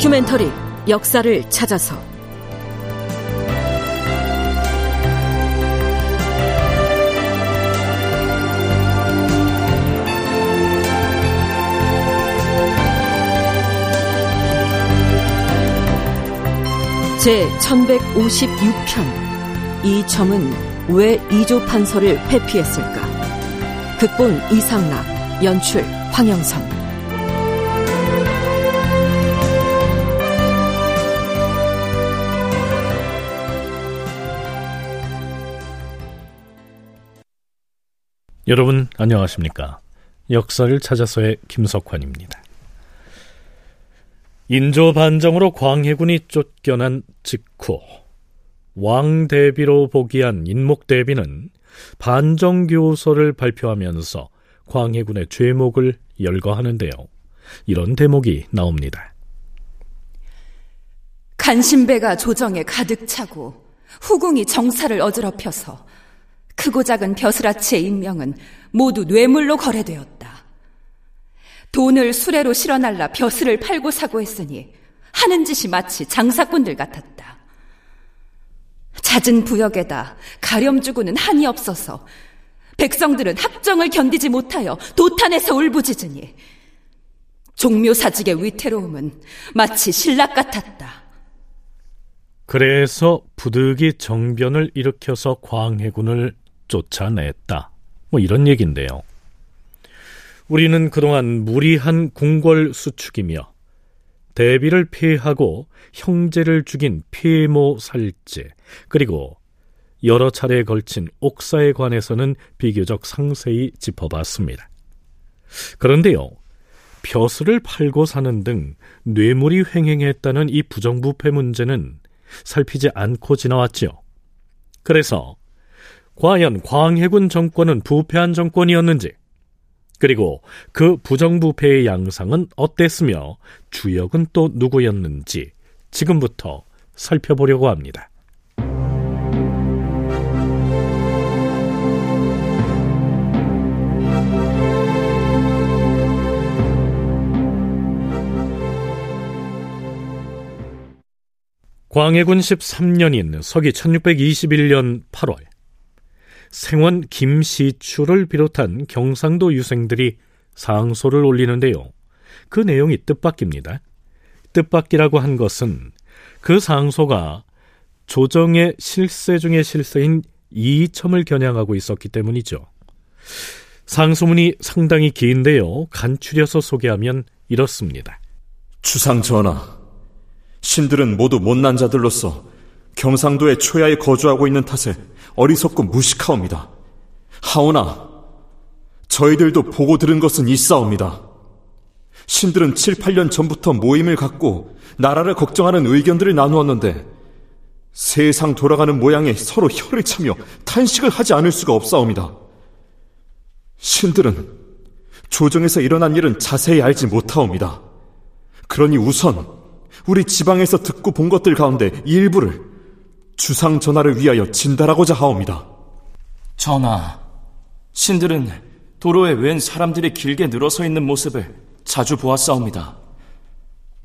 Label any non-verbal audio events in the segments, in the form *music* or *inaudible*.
다큐멘터리 역사를 찾아서. 제 1156편. 이 점은 왜 이조 판서를 회피했을까? 극본 이상락, 연출 황영선 여러분 안녕하십니까? 역사를 찾아서의 김석환입니다. 인조 반정으로 광해군이 쫓겨난 직후 왕대비로 복귀한 인목대비는 반정교서를 발표하면서 광해군의 죄목을 열거하는데요. 이런 대목이 나옵니다. 간신배가 조정에 가득 차고 후궁이 정사를 어지럽혀서 크고 작은 벼슬아치의 인명은 모두 뇌물로 거래되었다. 돈을 수레로 실어날라 벼슬을 팔고 사고 했으니 하는 짓이 마치 장사꾼들 같았다. 잦은 부역에다 가렴 주고는 한이 없어서 백성들은 합정을 견디지 못하여 도탄에서 울부짖으니 종묘사직의 위태로움은 마치 신락 같았다. 그래서 부득이 정변을 일으켜서 광해군을 쫓아냈다. 뭐 이런 얘기인데요. 우리는 그동안 무리한 궁궐 수축이며 대비를 피하고 형제를 죽인 피모 살제 그리고 여러 차례에 걸친 옥사에 관해서는 비교적 상세히 짚어봤습니다. 그런데요, 벼슬을 팔고 사는 등 뇌물이 횡행했다는 이 부정부패 문제는 살피지 않고 지나왔지요. 그래서 과연 광해군 정권은 부패한 정권이었는지, 그리고 그 부정부패의 양상은 어땠으며 주역은 또 누구였는지 지금부터 살펴보려고 합니다. 광해군 13년인 서기 1621년 8월 생원 김시추를 비롯한 경상도 유생들이 상소를 올리는데요. 그 내용이 뜻밖입니다. 뜻밖이라고 한 것은 그 상소가 조정의 실세 중의 실세인 이첨을 겨냥하고 있었기 때문이죠. 상소문이 상당히 긴데요. 간추려서 소개하면 이렇습니다. 주상 전하, 신들은 모두 못난 자들로서 경상도의 초야에 거주하고 있는 탓에 어리석고 무식하옵니다. 하오나 저희들도 보고 들은 것은 있사옵니다. 신들은 7, 8년 전부터 모임을 갖고 나라를 걱정하는 의견들을 나누었는데 세상 돌아가는 모양에 서로 혀를 차며 탄식을 하지 않을 수가 없사옵니다. 신들은 조정에서 일어난 일은 자세히 알지 못하옵니다. 그러니 우선 우리 지방에서 듣고 본 것들 가운데 일부를 주상 전하를 위하여 진달하고자 하옵니다. 전하, 신들은 도로에 웬 사람들이 길게 늘어서 있는 모습을 자주 보았사옵니다.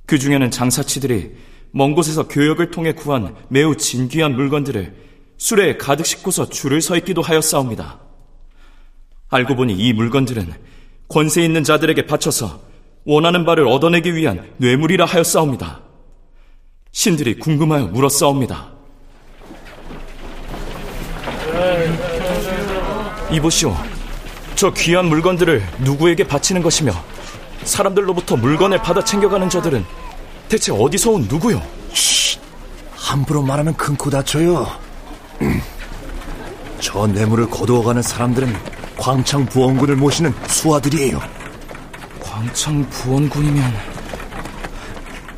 그 중에는 장사치들이 먼 곳에서 교역을 통해 구한 매우 진귀한 물건들을 수레에 가득 싣고서 줄을 서 있기도 하였사옵니다. 알고 보니 이 물건들은 권세 있는 자들에게 바쳐서 원하는 바를 얻어내기 위한 뇌물이라 하였사옵니다. 신들이 궁금하여 물었사옵니다. 이보시오. 저 귀한 물건들을 누구에게 바치는 것이며 사람들로부터 물건을 받아 챙겨가는 저들은 대체 어디서 온 누구요? 쉿! 함부로 말하면 큰코 다쳐요. *clears throat* 저 뇌물을 거두어가는 사람들은 광창 부원군을 모시는 수하들이에요. 광창 부원군이면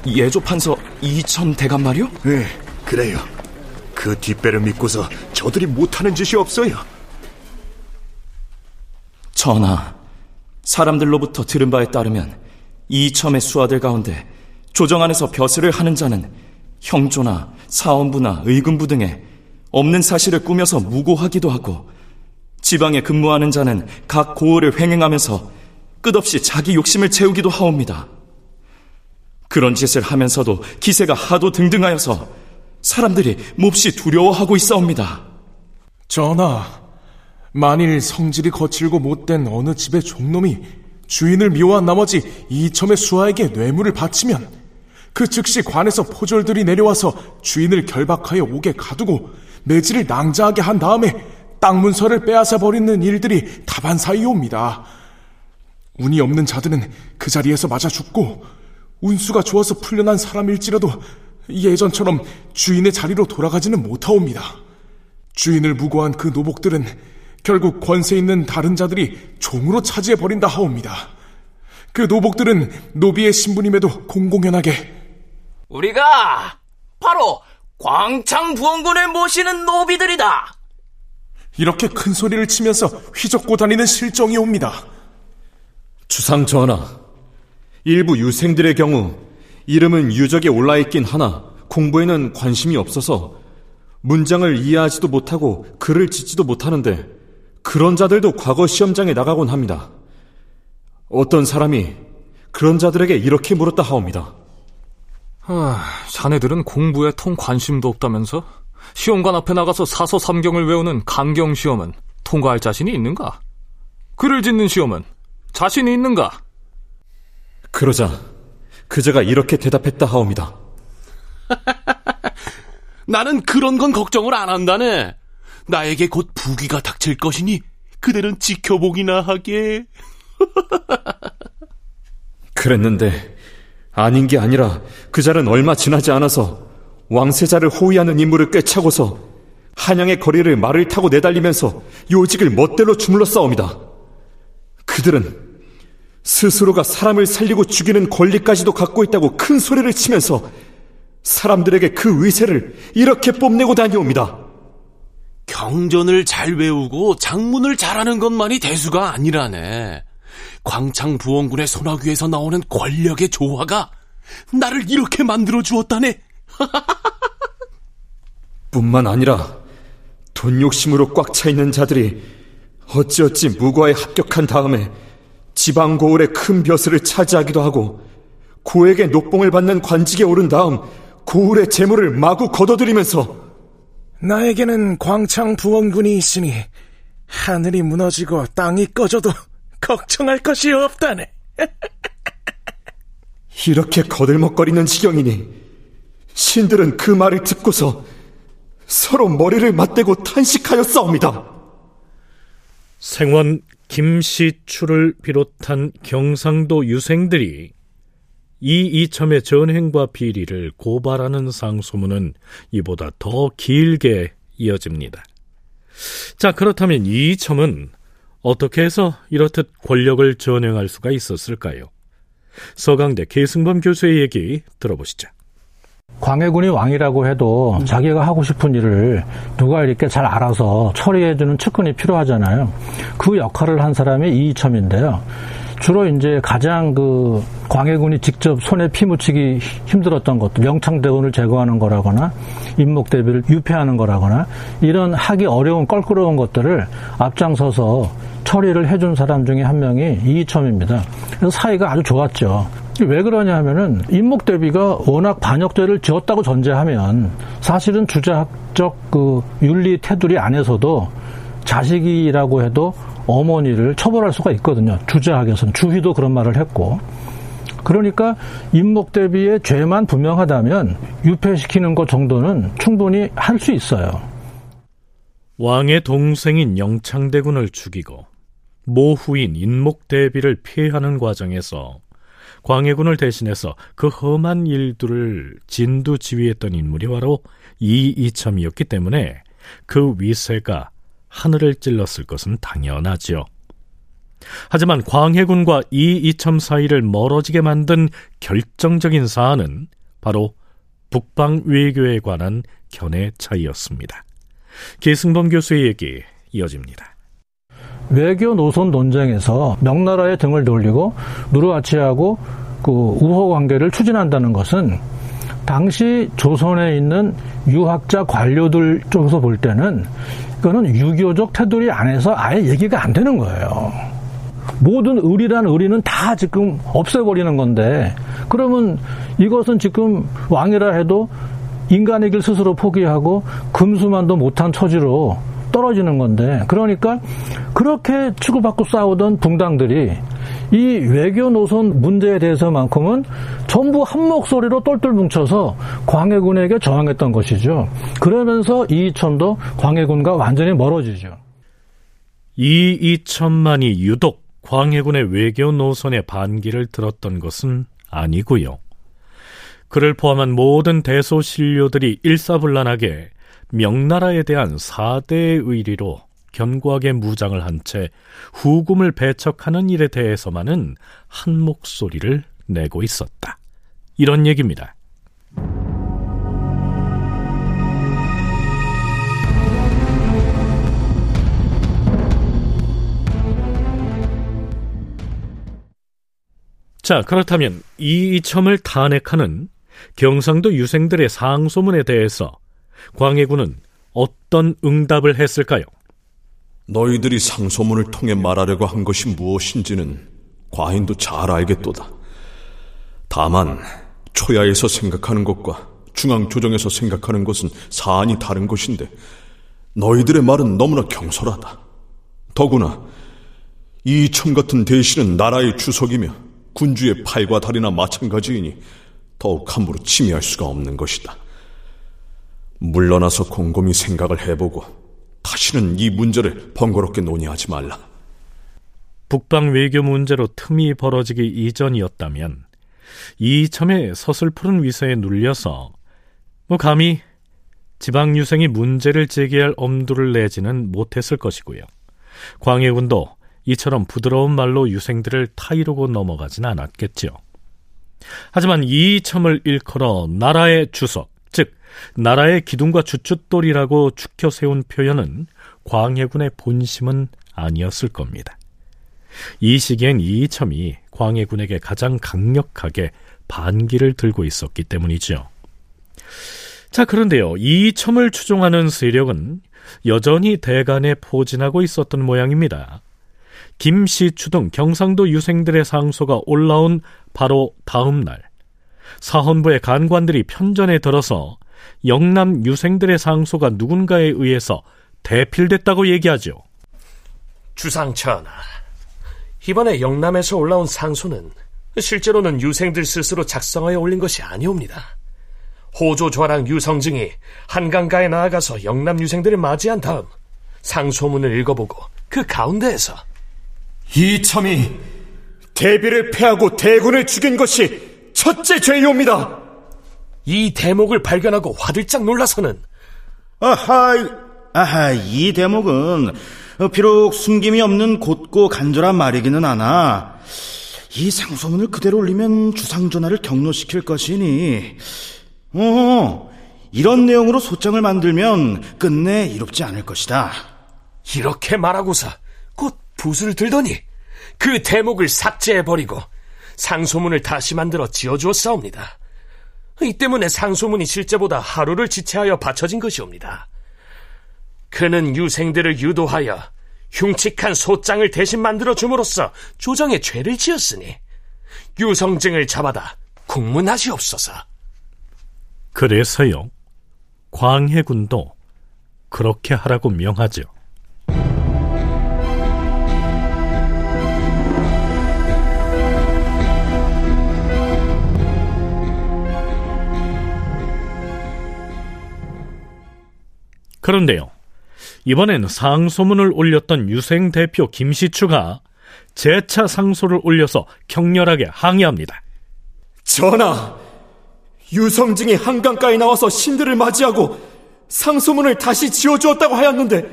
예조 판서 이천 대감 말이요? 네, 그래요. 그 뒷배를 믿고서 저들이 못하는 짓이 없어요. 전하, 사람들로부터 들은 바에 따르면 이첨의 수하들 가운데 조정 안에서 벼슬을 하는 자는 형조나 사원부나 의금부 등에 없는 사실을 꾸며서 무고하기도 하고 지방에 근무하는 자는 각 고을을 횡행하면서 끝없이 자기 욕심을 채우기도 하옵니다. 그런 짓을 하면서도 기세가 하도 등등하여서 사람들이 몹시 두려워하고 있사옵니다. 전하, 만일 성질이 거칠고 못된 어느 집의 종놈이 주인을 미워한 나머지 이첨의 수하에게 뇌물을 바치면 그 즉시 관에서 포졸들이 내려와서 주인을 결박하여 옥에 가두고 매질을 낭자하게 한 다음에 땅 문서를 빼앗아 버리는 일들이 다반사이옵니다. 운이 없는 자들은 그 자리에서 맞아 죽고 운수가 좋아서 풀려난 사람일지라도 예전처럼 주인의 자리로 돌아가지는 못하옵니다. 주인을 무고한 그 노복들은 결국 권세 있는 다른 자들이 종으로 차지해 버린다 하옵니다. 그 노복들은 노비의 신부님에도 공공연하게 우리가 바로 광창부원군을 모시는 노비들이다. 이렇게 큰 소리를 치면서 휘젓고 다니는 실정이 옵니다. 주상 전하, 일부 유생들의 경우 이름은 유적에 올라 있긴 하나 공부에는 관심이 없어서 문장을 이해하지도 못하고 글을 짓지도 못하는데 그런 자들도 과거 시험장에 나가곤 합니다. 어떤 사람이 그런 자들에게 이렇게 물었다 하옵니다. 아, 자네들은 공부에 통 관심도 없다면서? 시험관 앞에 나가서 사서 삼경을 외우는 감경 시험은 통과할 자신이 있는가? 글을 짓는 시험은 자신이 있는가? 그러자 그자가 이렇게 대답했다 하옵니다. *laughs* 나는 그런 건 걱정을 안 한다네. 나에게 곧 부귀가 닥칠 것이니 그들은 지켜보기나 하게. *laughs* 그랬는데 아닌 게 아니라 그 자는 얼마 지나지 않아서 왕세자를 호위하는 인물을 꿰차고서 한양의 거리를 말을 타고 내달리면서 요직을 멋대로 주물러 싸웁니다. 그들은 스스로가 사람을 살리고 죽이는 권리까지도 갖고 있다고 큰 소리를 치면서 사람들에게 그 위세를 이렇게 뽐내고 다녀옵니다. 경전을 잘 외우고 장문을 잘하는 것만이 대수가 아니라네. 광창 부원군의 소나귀에서 나오는 권력의 조화가 나를 이렇게 만들어 주었다네. *laughs* 뿐만 아니라 돈 욕심으로 꽉 차 있는 자들이 어찌어찌 무과에 합격한 다음에 지방 고을의 큰 벼슬을 차지하기도 하고 고에게 녹봉을 받는 관직에 오른 다음 고을의 재물을 마구 걷어들이면서 나에게는 광창 부원군이 있으니 하늘이 무너지고 땅이 꺼져도 *laughs* 걱정할 것이 없다네. *laughs* 이렇게 거들먹거리는 지경이니 신들은 그 말을 듣고서 서로 머리를 맞대고 탄식하여 싸웁니다. 생원 김시추를 비롯한 경상도 유생들이 이 이첨의 전행과 비리를 고발하는 상소문은 이보다 더 길게 이어집니다. 자, 그렇다면 이 이첨은 어떻게 해서 이렇듯 권력을 전행할 수가 있었을까요? 서강대 계승범 교수의 얘기 들어보시죠. 광해군이 왕이라고 해도 자기가 하고 싶은 일을 누가 이렇게 잘 알아서 처리해주는 측근이 필요하잖아요. 그 역할을 한 사람이 이이첨인데요. 주로 이제 가장 그 광해군이 직접 손에 피 묻히기 힘들었던 것들, 영창대군을 제거하는 거라거나 임목 대비를 유폐하는 거라거나 이런 하기 어려운 껄끄러운 것들을 앞장서서 처리를 해준 사람 중에 한 명이 이이첨입니다. 그래서 사이가 아주 좋았죠. 왜 그러냐 하면은 임목 대비가 워낙 반역죄를 지었다고 전제하면 사실은 주자학적 그 윤리 테두리 안에서도 자식이라고 해도 어머니를 처벌할 수가 있거든요. 주자학에서는 주희도 그런 말을 했고 그러니까 임목 대비의 죄만 분명하다면 유폐시키는 것 정도는 충분히 할 수 있어요. 왕의 동생인 영창대군을 죽이고 모후인 인목 대비를 피하는 과정에서 광해군을 대신해서 그 험한 일들을 진두 지휘했던 인물이 바로 이이첨이었기 때문에 그 위세가 하늘을 찔렀을 것은 당연하지요. 하지만 광해군과 이 이첨 사이를 멀어지게 만든 결정적인 사안은 바로 북방 외교에 관한 견해 차이였습니다. 계승범 교수의 얘기 이어집니다. 외교 노선 논쟁에서 명나라의 등을 돌리고 누르아치하고 그 우호 관계를 추진한다는 것은 당시 조선에 있는 유학자 관료들 쪽에서 볼 때는 이거는 유교적 테두리 안에서 아예 얘기가 안 되는 거예요. 모든 의리란 의리는 다 지금 없애버리는 건데 그러면 이것은 지금 왕이라 해도 인간의 길 스스로 포기하고 금수만도 못한 처지로 떨어지는 건데 그러니까 그렇게 치고받고 싸우던 붕당들이 이 외교 노선 문제에 대해서만큼은 전부 한 목소리로 똘똘 뭉쳐서 광해군에게 저항했던 것이죠. 그러면서 이이천도 광해군과 완전히 멀어지죠. 이이천만이 유독 광해군의 외교 노선에 반기를 들었던 것은 아니고요. 그를 포함한 모든 대소신료들이 일사불란하게 명나라에 대한 사대의 의리로 견고하게 무장을 한 채 후금을 배척하는 일에 대해서만은 한 목소리를 내고 있었다. 이런 얘기입니다. 자, 그렇다면 이 이첨을 탄핵하는 경상도 유생들의 상소문에 대해서 광해군은 어떤 응답을 했을까요? 너희들이 상소문을 통해 말하려고 한 것이 무엇인지는 과인도 잘 알겠도다. 다만 초야에서 생각하는 것과 중앙조정에서 생각하는 것은 사안이 다른 것인데 너희들의 말은 너무나 경솔하다. 더구나 이첨 같은 대신은 나라의 주석이며 군주의 팔과 다리나 마찬가지이니 더욱 함부로 침해할 수가 없는 것이다. 물러나서 곰곰이 생각을 해보고 다시는 이 문제를 번거롭게 논의하지 말라. 북방 외교 문제로 틈이 벌어지기 이전이었다면 이참에 서슬푸른 위세에 눌려서 뭐 감히 지방 유생이 문제를 제기할 엄두를 내지는 못했을 것이고요. 광해군도 이처럼 부드러운 말로 유생들을 타이르고 넘어가진 않았겠죠. 하지만 이참을 일컬어 나라의 주석, 즉 나라의 기둥과 주춧돌이라고 축혀 세운 표현은 광해군의 본심은 아니었을 겁니다. 이 시기엔 이이첨이 광해군에게 가장 강력하게 반기를 들고 있었기 때문이죠. 자, 그런데요. 이이첨을 추종하는 세력은 여전히 대간에 포진하고 있었던 모양입니다. 김시추 등 경상도 유생들의 상소가 올라온 바로 다음 날 사헌부의 간관들이 편전에 들어서 영남 유생들의 상소가 누군가에 의해서 대필됐다고 얘기하죠. 주상천하, 이번에 영남에서 올라온 상소는 실제로는 유생들 스스로 작성하여 올린 것이 아니옵니다. 호조 좌랑 유성증이 한강가에 나아가서 영남 유생들을 맞이한 다음 상소문을 읽어보고 그 가운데에서 이첨이 대비를 패하고 대군을 죽인 것이 첫째 죄이옵니다. 이 대목을 발견하고 화들짝 놀라서는 아하, 아하, 이 대목은 비록 숨김이 없는 곧고 간절한 말이기는 하나 이 상소문을 그대로 올리면 주상전하를 경로시킬 것이니 어, 이런 내용으로 소장을 만들면 끝내 이롭지 않을 것이다. 이렇게 말하고서 곧 붓을 들더니 그 대목을 삭제해버리고 상소문을 다시 만들어 지어주었사옵니다. 이 때문에 상소문이 실제보다 하루를 지체하여 받쳐진 것이옵니다. 그는 유생들을 유도하여 흉측한 소장을 대신 만들어 줌으로써 조정에 죄를 지었으니 유성증을 잡아다 국문하시옵소서. 그래서요, 광해군도 그렇게 하라고 명하죠. 그런데요, 이번엔 상소문을 올렸던 유생 대표 김시추가 재차 상소를 올려서 격렬하게 항의합니다. 전하, 유성증이 한강가에 나와서 신들을 맞이하고 상소문을 다시 지어주었다고 하였는데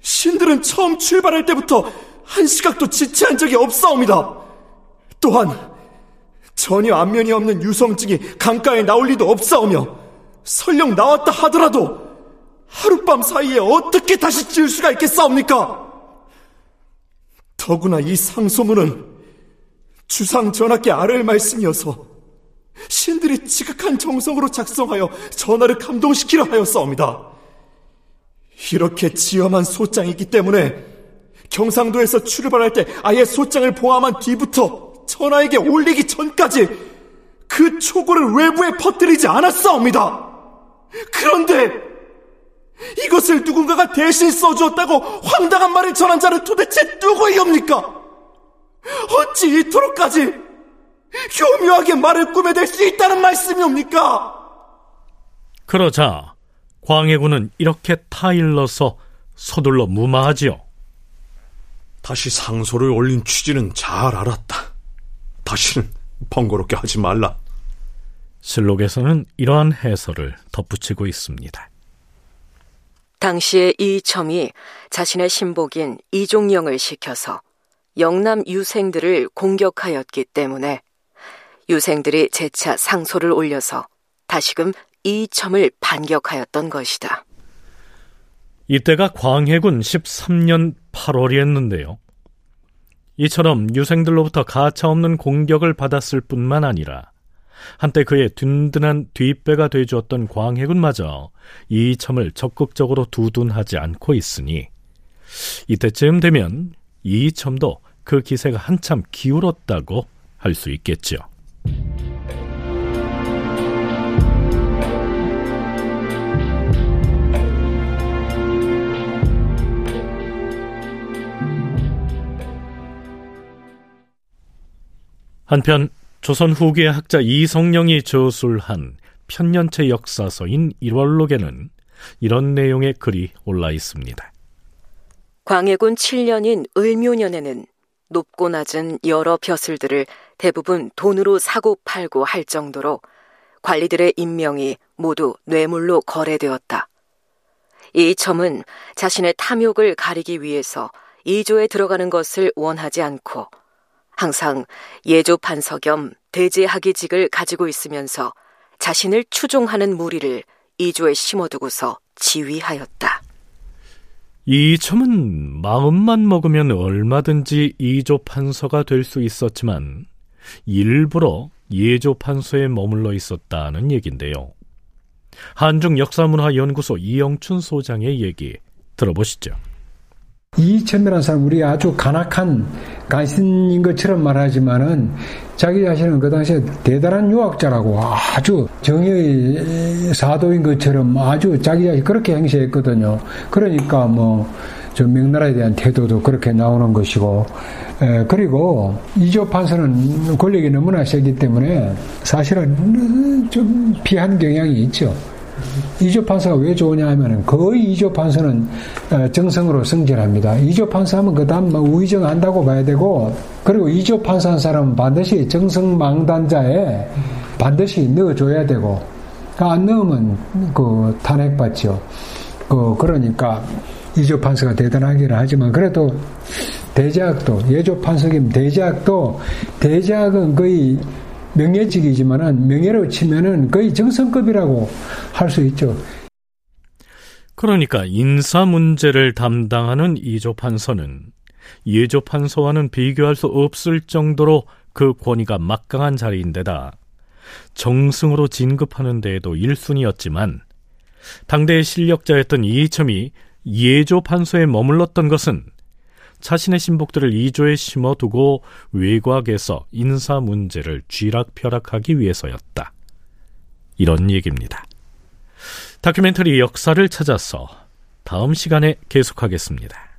신들은 처음 출발할 때부터 한 시각도 지체한 적이 없사옵니다. 또한 전혀 안면이 없는 유성증이 강가에 나올 리도 없사오며 설령 나왔다 하더라도 하룻밤 사이에 어떻게 다시 지을 수가 있겠사옵니까? 더구나 이 상소문은 주상 전하께 아랠 말씀이어서 신들이 지극한 정성으로 작성하여 전하를 감동시키려 하였사옵니다. 이렇게 지엄한 소장이기 때문에 경상도에서 출발할 때 아예 소장을 포함한 뒤부터 전하에게 올리기 전까지 그 초고를 외부에 퍼뜨리지 않았사옵니다. 그런데 이것을 누군가가 대신 써주었다고 황당한 말을 전한 자는 도대체 누구이옵니까? 어찌 이토록까지 교묘하게 말을 꾸며댈 수 있다는 말씀이옵니까? 그러자 광해군은 이렇게 타일러서 서둘러 무마하지요. 다시 상소를 올린 취지는 잘 알았다. 다시는 번거롭게 하지 말라. 실록에서는 이러한 해설을 덧붙이고 있습니다. 당시에 이첨이 자신의 신복인 이종영을 시켜서 영남 유생들을 공격하였기 때문에 유생들이 재차 상소를 올려서 다시금 이첨을 반격하였던 것이다. 이때가 광해군 13년 8월이었는데요. 이처럼 유생들로부터 가차없는 공격을 받았을 뿐만 아니라 한때 그의 든든한 뒷배가 되주었던 광해군마저 이첨을 적극적으로 두둔하지 않고 있으니 이때쯤 되면 이첨도 그 기세가 한참 기울었다고 할 수 있겠죠. 한편 조선 후기의 학자 이성령이 저술한 편년체 역사서인 1월록에는 이런 내용의 글이 올라 있습니다. 광해군 7년인 을묘년에는 높고 낮은 여러 벼슬들을 대부분 돈으로 사고 팔고 할 정도로 관리들의 임명이 모두 뇌물로 거래되었다. 이 점은 자신의 탐욕을 가리기 위해서 이조에 들어가는 것을 원하지 않고 항상 예조 판서 겸 대제학위직을 가지고 있으면서 자신을 추종하는 무리를 이조에 심어두고서 지휘하였다. 이첨은 마음만 먹으면 얼마든지 이조 판서가 될 수 있었지만 일부러 예조 판서에 머물러 있었다는 얘긴데요. 한중 역사문화연구소 이영춘 소장의 얘기 들어보시죠. 이천이라는 사람 우리 아주 간악한 간신인 것처럼 말하지만은 자기 자신은 그 당시에 대단한 유학자라고 아주 정의 사도인 것처럼 아주 자기 자신 그렇게 행세했거든요. 그러니까 뭐 저 명나라에 대한 태도도 그렇게 나오는 것이고 에, 그리고 이조 판서는 권력이 너무나 세기 때문에 사실은 좀 피한 경향이 있죠. 이조 판사가 왜 좋으냐 하면 거의 이조 판사는 어, 정성으로 승진합니다. 이조 판사하면 그 다음 뭐 우의정 한다고 봐야 되고 그리고 이조 판사한 사람은 반드시 정성망단자에 반드시 넣어줘야 되고 안 넣으면 그 탄핵받죠. 그 그러니까 이조 판사가 대단하기는 하지만 그래도 대제학도 예조 판사김 대제학도 대제학은 거의 명예직이지만은 명예로 치면은 거의 정성급이라고 할 수 있죠. 그러니까 인사 문제를 담당하는 이조 판서는 예조 판서와는 비교할 수 없을 정도로 그 권위가 막강한 자리인데다 정승으로 진급하는 데에도 1순위였지만 당대의 실력자였던 이이첨이 예조 판서에 머물렀던 것은 자신의 신복들을 이조에 심어두고 외곽에서 인사 문제를 쥐락펴락하기 위해서였다. 이런 얘기입니다. 다큐멘터리 역사를 찾아서 다음 시간에 계속하겠습니다.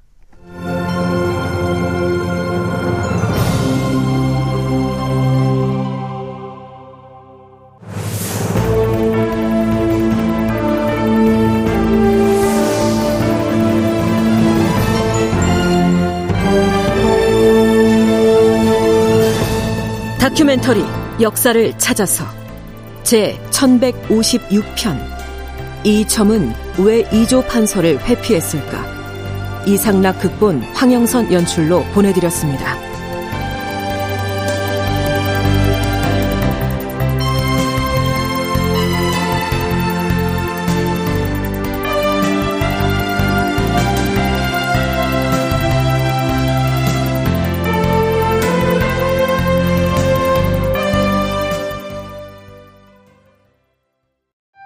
다큐멘터리 역사를 찾아서 제 1156편 이첨은 왜 이조 판서를 회피했을까 이상락 극본 황영선 연출로 보내드렸습니다.